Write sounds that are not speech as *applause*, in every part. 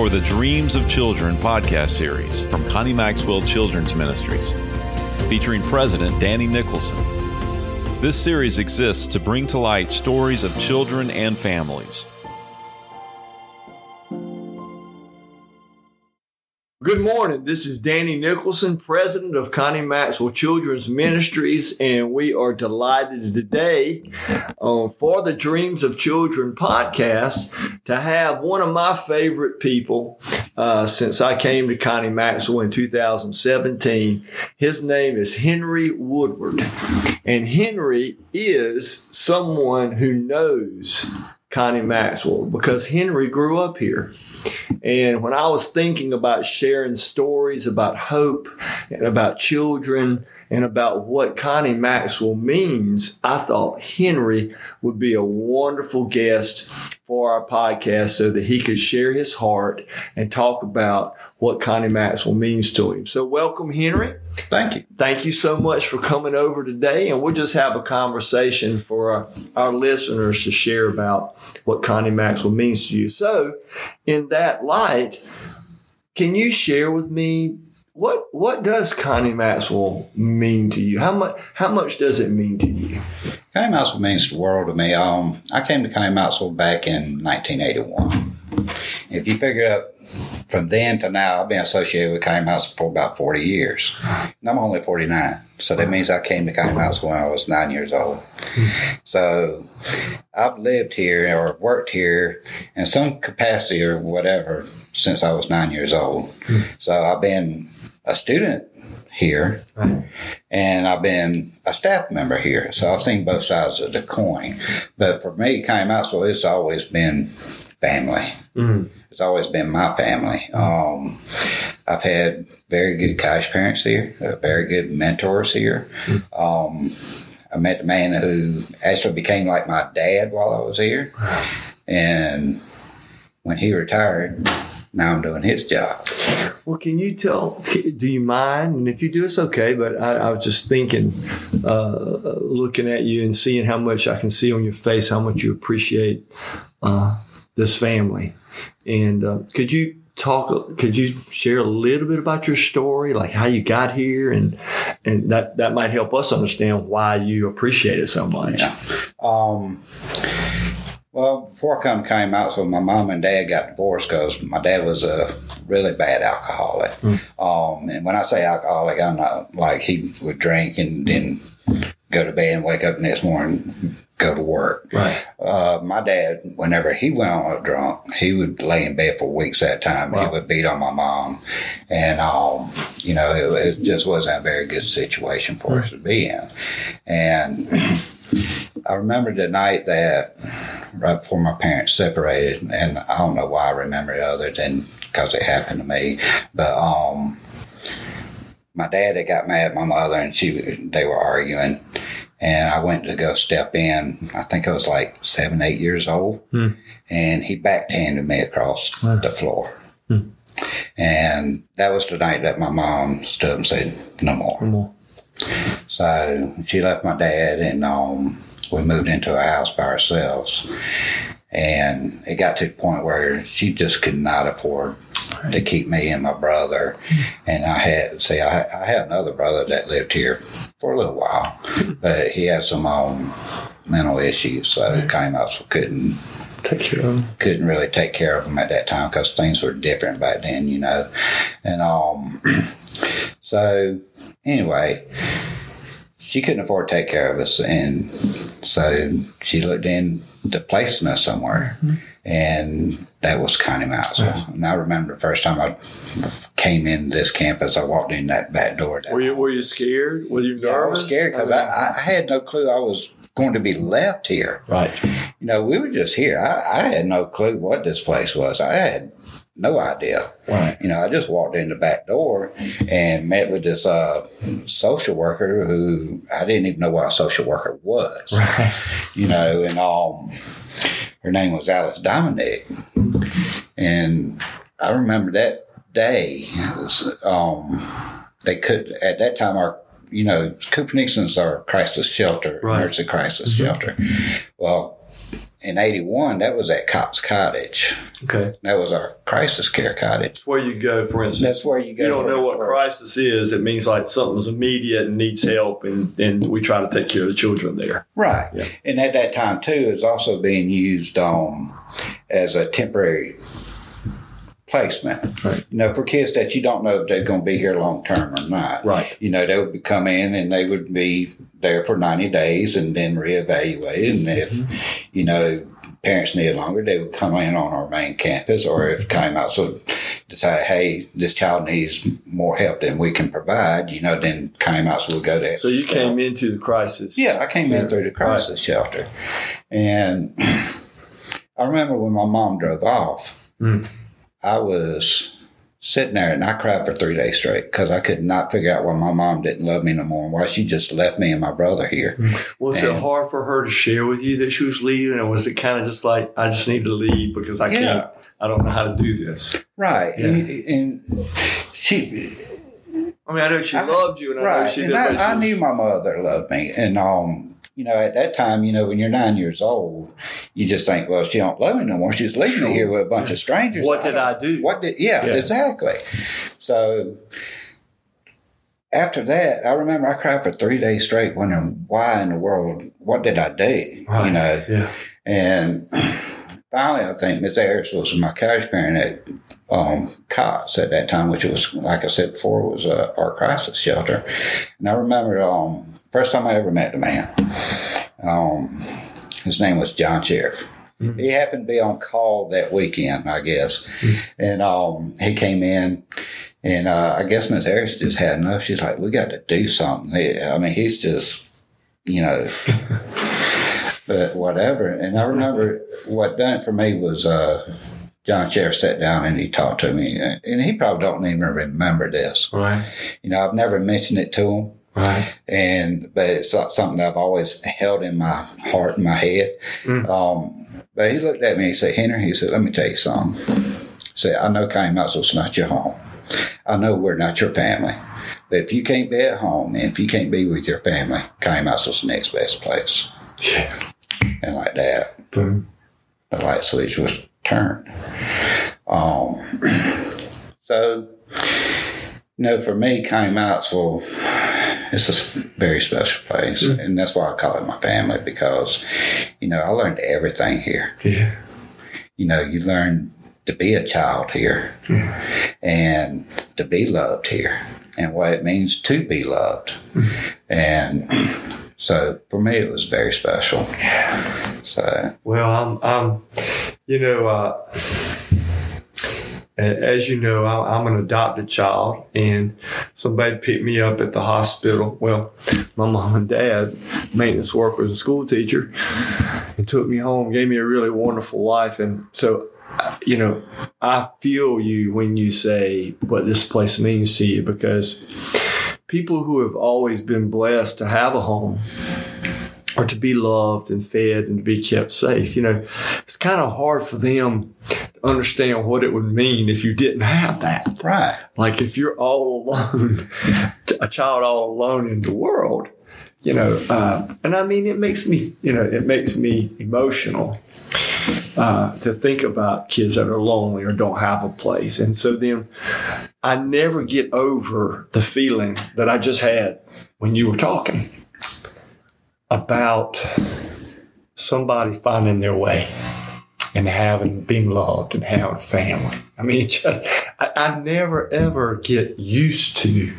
for the Dreams of Children podcast series from Connie Maxwell Children's Ministries, featuring President Danny Nicholson. This series exists to bring to light stories of children and families. Good morning. This is Danny Nicholson, president of Connie Maxwell Children's Ministries, and we are delighted today on For the Dreams of Children podcast to have one of my favorite people uh, since I came to Connie Maxwell in 2017. His name is Henry Woodward, and Henry is someone who knows Connie Maxwell because Henry grew up here. And when I was thinking about sharing stories about hope and about children and about what Connie Maxwell means, I thought Henry would be a wonderful guest for our podcast so that he could share his heart and talk about what Connie Maxwell means to him. So, welcome, Henry. Thank you. Thank you so much for coming over today. And we'll just have a conversation for our, our listeners to share about what Connie Maxwell means to you. So, in that light, can you share with me what what does Connie Maxwell mean to you? How much how much does it mean to you? Connie Maxwell means the world to me. Um, I came to Connie Maxwell back in 1981. If you figure up from then to now, I've been associated with Connie Maxwell for about 40 years. And I'm only 49. So that means I came to Connie Maxwell when I was nine years old. So I've lived here or worked here in some capacity or whatever since I was nine years old. So I've been a student here Right. and I've been a staff member here. So I've seen both sides of the coin. But for me, Connie Maxwell it's always been family. Mm. It's always been my family. Um, I've had very good cash parents here, uh, very good mentors here. Um, I met the man who actually became like my dad while I was here. And when he retired, now I'm doing his job. Well, can you tell? Do you mind? And if you do, it's okay. But I, I was just thinking, uh, looking at you and seeing how much I can see on your face, how much you appreciate uh, this family. And uh, could you talk? Could you share a little bit about your story, like how you got here, and and that that might help us understand why you appreciate it so much. Yeah. Um, well, before I come came out, so my mom and dad got divorced because my dad was a really bad alcoholic. Um, and when I say alcoholic, I'm not like he would drink and then go to bed and wake up the next morning, go to work. Right. Uh, my dad, whenever he went on a drunk, he would lay in bed for weeks at a time. Wow. He would beat on my mom, and um, you know, it, it just wasn't a very good situation for us to be in. And *clears throat* I remember the night that right before my parents separated, and I don't know why I remember it other than because it happened to me, but um. My dad had got mad at my mother, and she they were arguing, and I went to go step in. I think I was like seven, eight years old, Hmm. and he backhanded me across Wow. the floor. Hmm. And that was the night that my mom stood and said, "No more." Come on. So she left my dad, and um, we moved into a house by ourselves. And it got to the point where she just could not afford to keep me and my brother. And I had, see, I, I had another brother that lived here for a little while, but he had some um, mental issues, so came out, so couldn't Take care of them. couldn't really take care of him at that time because things were different back then, you know. And um, *clears throat* so anyway, she couldn't afford to take care of us, and so she looked into placing us somewhere, mm-hmm. and that was Connie Maxwell. And I remember the first time I came in this campus, I walked in that back door. Were you were you scared? Were you Yeah, I was scared because I, I had no clue I was going to be left here. right. You know, we were just here. I, I had no clue what this place was. I had no idea. Right. You know, I just walked in the back door and met with this uh, social worker who I didn't even know what a social worker was. Right. You know, and um, her name was Alice Dominic, and I remember that day. Um, they could at that time our you know Cooper Nixon's our crisis shelter, Right. emergency crisis shelter. Well, in 81, that was at Cops Cottage. Okay. That was our crisis care cottage. It's where you go, for instance. That's where you go. you don't know what first- crisis is, it means like something's immediate and needs help, and, and we try to take care of the children there. Right. Yeah. And at that time, too, it was also being used um, as a temporary placement. Right. You know, for kids that you don't know if they're going to be here long term or not. Right. You know, they would come in and they would be there for 90 days and then reevaluate. And if, Mm-hmm. you know, parents need longer, they would come in on our main campus or if came out, so decide, hey, this child needs more help than we can provide, you know, then came out, so we'll go there. So you came into the crisis. Yeah, I came Yeah. in through the crisis shelter. And *clears throat* I remember when my mom drove off, Mm. I was sitting there and I cried for three days straight because I could not figure out why my mom didn't love me no more and why she just left me and my brother here. Was it hard for her to share with you that she was leaving, or was it kind of just like I just need to leave because I Yeah. can't, I don't know how to do this? Right. Yeah. And, and she, I mean, I know she I- loved you, and I know she did. I, I knew my mother loved me. And, um, you know, at that time, you know, when you're nine years old, you just think, well, she don't love me no more. She's leaving Sure. me here with a bunch of strangers. What did I do? What did? Yeah, Yeah. exactly. So after that, I remember I cried for three days straight, wondering why in the world, what did I do? You know, Yeah. and *clears throat* finally, I think Miss Ayers was my couch parent at um, COTS at that time, which was, like I said before, was uh, our crisis shelter. And I remember um, first time I ever met the man. Um, his name was John Sheriff. Mhm. He happened to be on call that weekend, I guess, and um, he came in. And uh, I guess Miss Harris just had enough. She's like, "We got to do something." He- I mean, he's just, you know, *laughs* but whatever. And I remember what done it for me was uh, John Sheriff sat down and he talked to me, and he probably don't even remember this. Right. You know, I've never mentioned it to him, Right. and but it's something that I've always held in my heart and my head. Mm. Um, but he looked at me and he said, "Henry," he said, "Let me tell you something." He said, "I know Maxwell's not your home. I know we're not your family." But if you can't be at home and if you can't be with your family, Maxwell's the next best place. Yeah. And like that, Boom. the light switch was turned. Um, *clears throat* so, you know, for me, Connie Maxwell, it's a very special place. And that's why I call it my family because, you know, I learned everything here. Yeah. You know, you learn to be a child here and to be loved here and what it means to be loved. And *clears throat* so for me, it was very special. Yeah. So, Well, I'm, I'm you know, uh, as you know, I'm an adopted child, and somebody picked me up at the hospital. Well, my mom and dad, maintenance workers and school teacher, and took me home, gave me a really wonderful life. And so, you know, I feel you when you say what this place means to you because people who have always been blessed to have a home to be loved and fed and to be kept safe. You know, it's kind of hard for them to understand what it would mean if you didn't have that. right. Like if you're all alone, a child all alone in the world, you know, uh, and I mean, it makes me, you know, it makes me emotional uh, to think about kids that are lonely or don't have a place. And so then I never get over the feeling that I just had when you were talking about somebody finding their way and having being loved and having a family. I mean, *laughs* just, I, I never ever get used to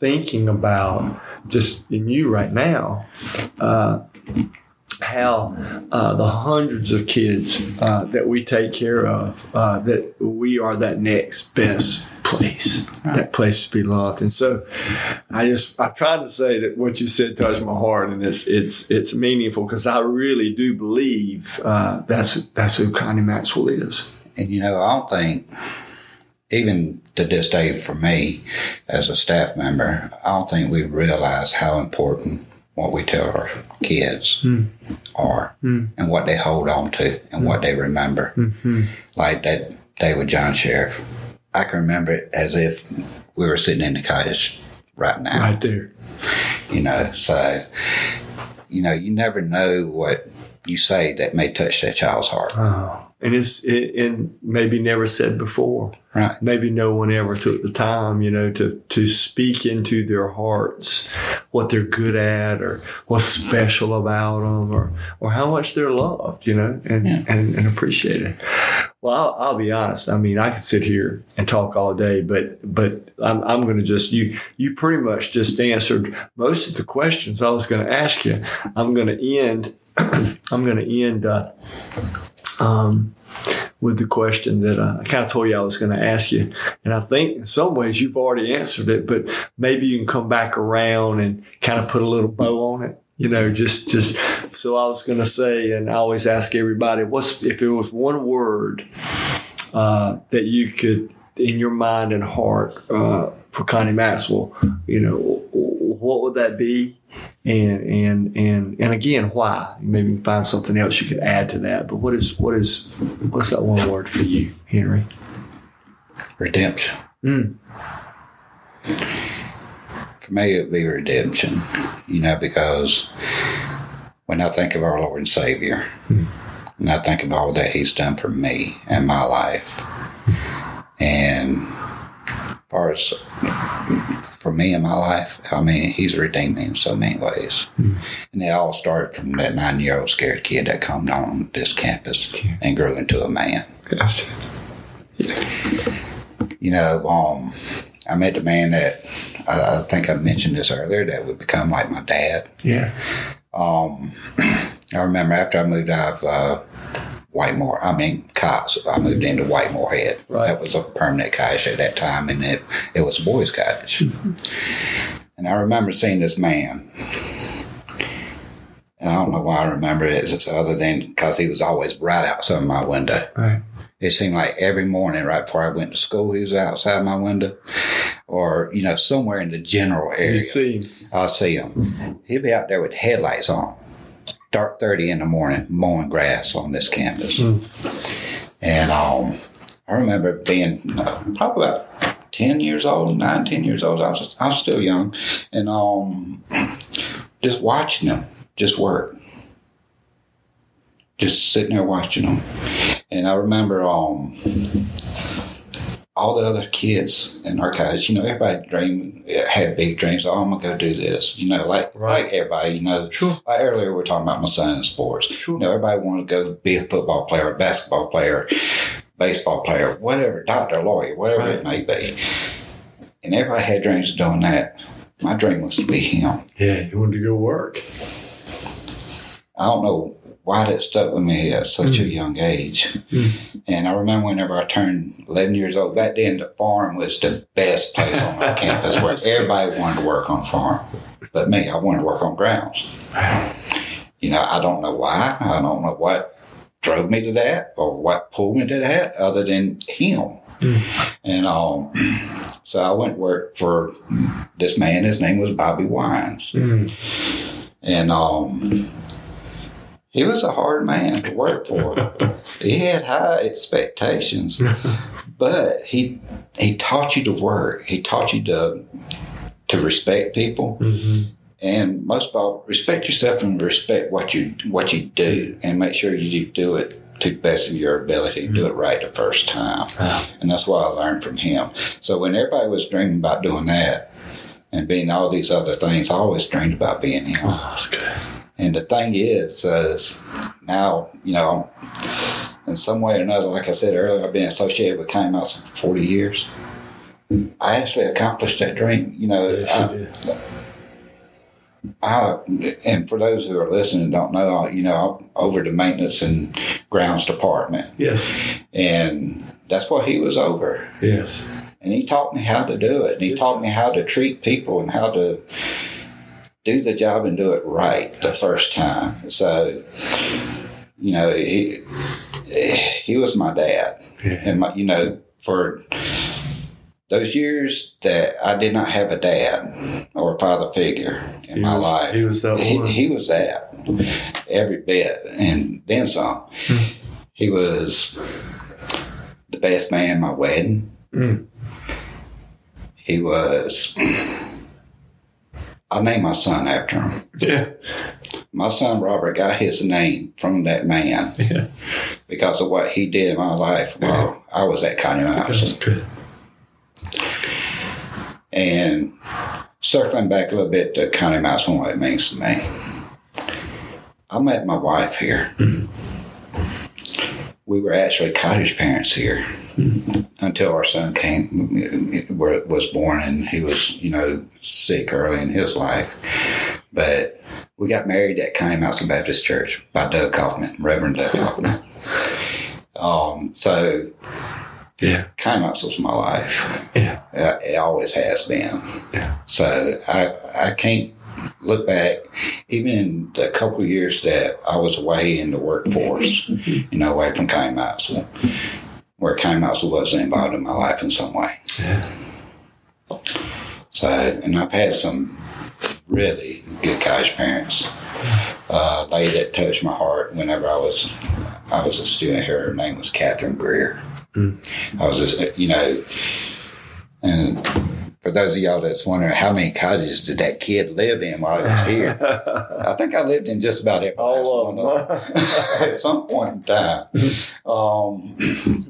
thinking about just in you right now. Uh, how uh, the hundreds of kids uh, that we take care of, uh, that we are that next best place, that place to be loved. And so, I just I tried to say that what you said touched my heart, and it's it's it's meaningful because I really do believe uh, that's that's who Connie Maxwell is. And you know, I don't think, even to this day for me as a staff member, I don't think we realize how important what we tell our kids hmm. are hmm. and what they hold on to and what hmm. they remember. Like that day with John Sheriff, I can remember it as if we were sitting in the cottage right now Right there. you know so you know you never know what you say that may touch that child's heart. Oh. And it's it, and maybe never said before. Right. Maybe no one ever took the time, you know, to to speak into their hearts what they're good at, or what's special about them, or or how much they're loved, you know, and Yeah. and, and appreciated. Well, I'll, I'll be honest. I mean, I could sit here and talk all day, but but I'm I'm going to just you you pretty much just answered most of the questions I was going to ask you. I'm going to end. *clears throat* I'm going to end. Uh, um, with the question that uh, I kind of told you I was going to ask you. And I think in some ways you've already answered it, but maybe you can come back around and kind of put a little bow on it. You know, just, just, so I was going to say, and I always ask everybody, what's, if there was one word, uh, that you could, in your mind and heart, uh, for Connie Maxwell, you know, what would that be? and and and and again why maybe find something else you could add to that but what is what is what's that one word for you henry Redemption. Mm. For me, it would be redemption, you know, because when I think of our Lord and Savior, and I think of all that He's done for me and my life, and as far as for me in my life, I mean, He's redeemed me in so many ways. And it all started from that nine year old scared kid that come on this campus and grew into a man. yes you know, um, I met the man that I, I think I mentioned this earlier that would become like my dad. yeah Um, *clears throat* I remember after I moved out of uh, Whitemore, I mean, Cox, I moved into Whitemore Head. Right. That was a permanent cottage at that time, and it, it was a boys' cottage. Hmm. and I remember seeing this man. And I don't know why I remember it, it's other than because he was always right outside my window right it seemed like every morning right before I went to school, he was outside my window or, you know, somewhere in the general you area. see I'll see him. He'd be out there with headlights on, dark 30 in the morning, mowing grass on this campus. And um, I remember being probably about 10 years old, 9, 10 years old. I was, I was still young. And um, *clears throat* just watching them just work. Just sitting there watching them. And I remember um, all the other kids in our college, you know, everybody dream had big dreams. Oh, I'm gonna go do this, you know, like Right. like everybody, you know. Sure. Like earlier, we were talking about my son in sports. Sure. You know, everybody wanted to go be a football player, a basketball player, baseball player, whatever, doctor, lawyer, whatever Right. it may be. And everybody had dreams of doing that. My dream was to be him. yeah you wanted to go work I don't know why it stuck with me at such a young age. And I remember whenever I turned 11 years old, back then the farm was the best place on our campus where *laughs* everybody wanted to work on farm. But me, I wanted to work on grounds. You know, I don't know why. I don't know what drove me to that or what pulled me to that other than him. And um, *clears throat* so I went to work for this man. His name was Bobby Wines. Mm. And um, he was a hard man to work for. *laughs* he had high expectations, but he he taught you to work. He taught you to to respect people, Mhm. and most of all, respect yourself and respect what you what you do, and make sure you do it to the best of your ability and do it right the first time. And that's what I learned from him. So when everybody was dreaming about doing that and being all these other things, I always dreamed about being him. oh, that's good And the thing is, is now, you know, in some way or another, like I said earlier, I've been associated with Connie Maxwell for 40 years. I actually accomplished that dream. You know, yes, I. I, and for those who are listening and don't know, I, you know, I'm over the maintenance and grounds department. yes And that's what he was over. yes And he taught me how to do it. And he taught me how to treat people and how to do the job and do it right the first time. So, you know, he he was my dad. yeah And my, you know, for those years that I did not have a dad or a father figure in He my was- life, he was that he, he was that every bit, and then some. he was the best man at my wedding. Mm. He was. I named my son after him. yeah My son Robert got his name from that man Yeah. because of what he did in my life while I was at Connie Maxwell. good. And circling back a little bit to Connie Maxwell and what it means to me. I met my wife here. Mm-hmm. We were actually cottage parents here until our son came, where it was born, and he was, you know, sick early in his life. But we got married at Connie Maxwell Baptist Church by Doug Kaufman, Reverend Doug Kaufman. Um, so Yeah. Connie Maxwell was my life. Yeah. Uh, It always has been. Yeah. So I I can't look back, even in the couple of years that I was away in the workforce, you know, away from Connie Maxwell, where Connie Maxwell was involved in my life in some way. Yeah. So, and I've had some really good cottage parents. Uh, lady that touched my heart whenever I was I was a student here. Her name was Catherine Greer. I was just, you know, and for those of y'all that's wondering how many cottages did that kid live in while he was here, *laughs* I think I lived in just about every last All one them. them *laughs* at some point in time. *laughs* Um,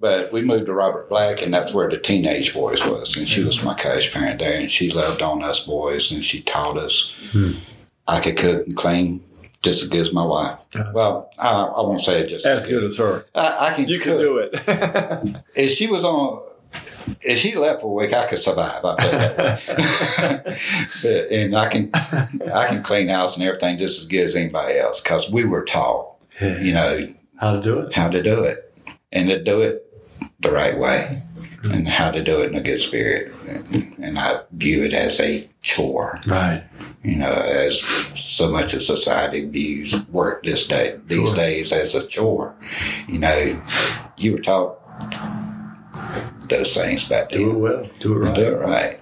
but we moved to Robert Black, and that's where the teenage boys was, and she was my coach parent there, and she loved on us boys, and she taught us I could cook and clean. Just as good as my wife. Well, I, I won't say it just As good as her. I, I can. You can do it. If she was on, if she left for a week, I could survive. I *laughs* but, and I can, I can clean house and everything just as good as anybody else because we were taught, you know, How to do it? how to do it and to do it the right way mm-hmm. and how to do it in a good spirit. And I view it as a chore, Right. you know, as so much of society views work this day, these Sure. days as a chore. You know, you were taught those things back Do it well. Do it right. Do it right.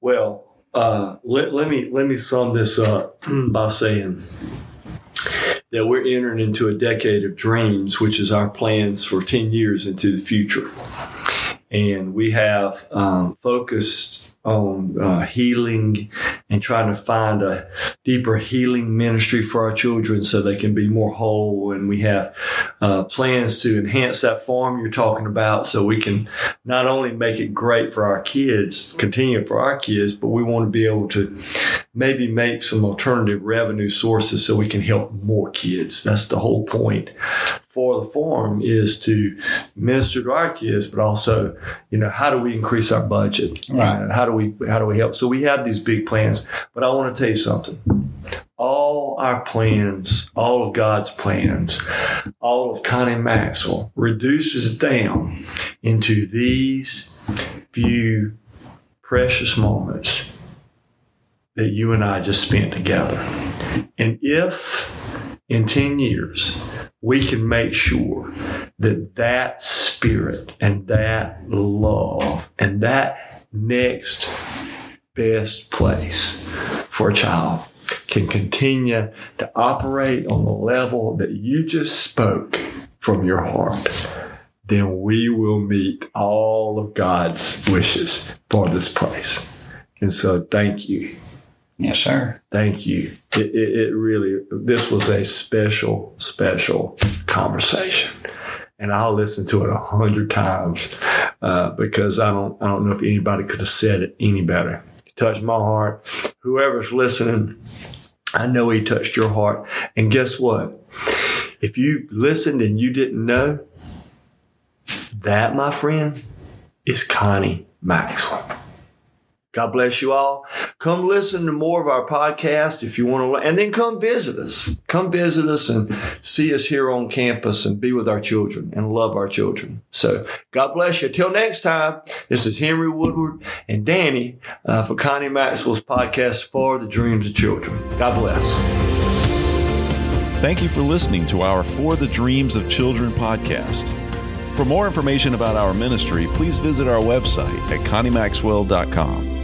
Well, uh, let, let me let me sum this up *clears throat* by saying that we're entering into a decade of dreams, which is our plans for ten years into the future, and we have um, focused on uh, healing and trying to find a deeper healing ministry for our children so they can be more whole. And we have uh, plans to enhance that farm you're talking about so we can not only make it great for our kids, continue for our kids, but we want to be able to maybe make some alternative revenue sources so we can help more kids. That's the whole point for the farm is to minister to our kids, but also, you know, how do we increase our budget? Right. And how do we how do we help? So we have these big plans, but I want to tell you something. All our plans, all of God's plans, all of Connie Maxwell reduces down into these few precious moments that you and I just spent together. And if in 10 years we can make sure that that spirit and that love and that next best place for a child can continue to operate on the level that you just spoke from your heart, then we will meet all of God's wishes for this place. And so, thank you. Yes, sir. Thank you. It, it, it really, this was a special, special conversation. And I'll listen to it a hundred times uh, because I don't, I don't know if anybody could have said it any better. It touched my heart. Whoever's listening, I know he touched your heart. And guess what? If you listened and you didn't know, that, my friend, is Connie Maxwell. God bless you all. Come listen to more of our podcast if you want to, and then come visit us. Come visit us and see us here on campus and be with our children and love our children. So God bless you. Till next time, this is Henry Woodward and Danny uh, for Connie Maxwell's podcast for the Dreams of Children. God bless. Thank you for listening to our For the Dreams of Children podcast. For more information about our ministry, please visit our website at conniemaxwell.com.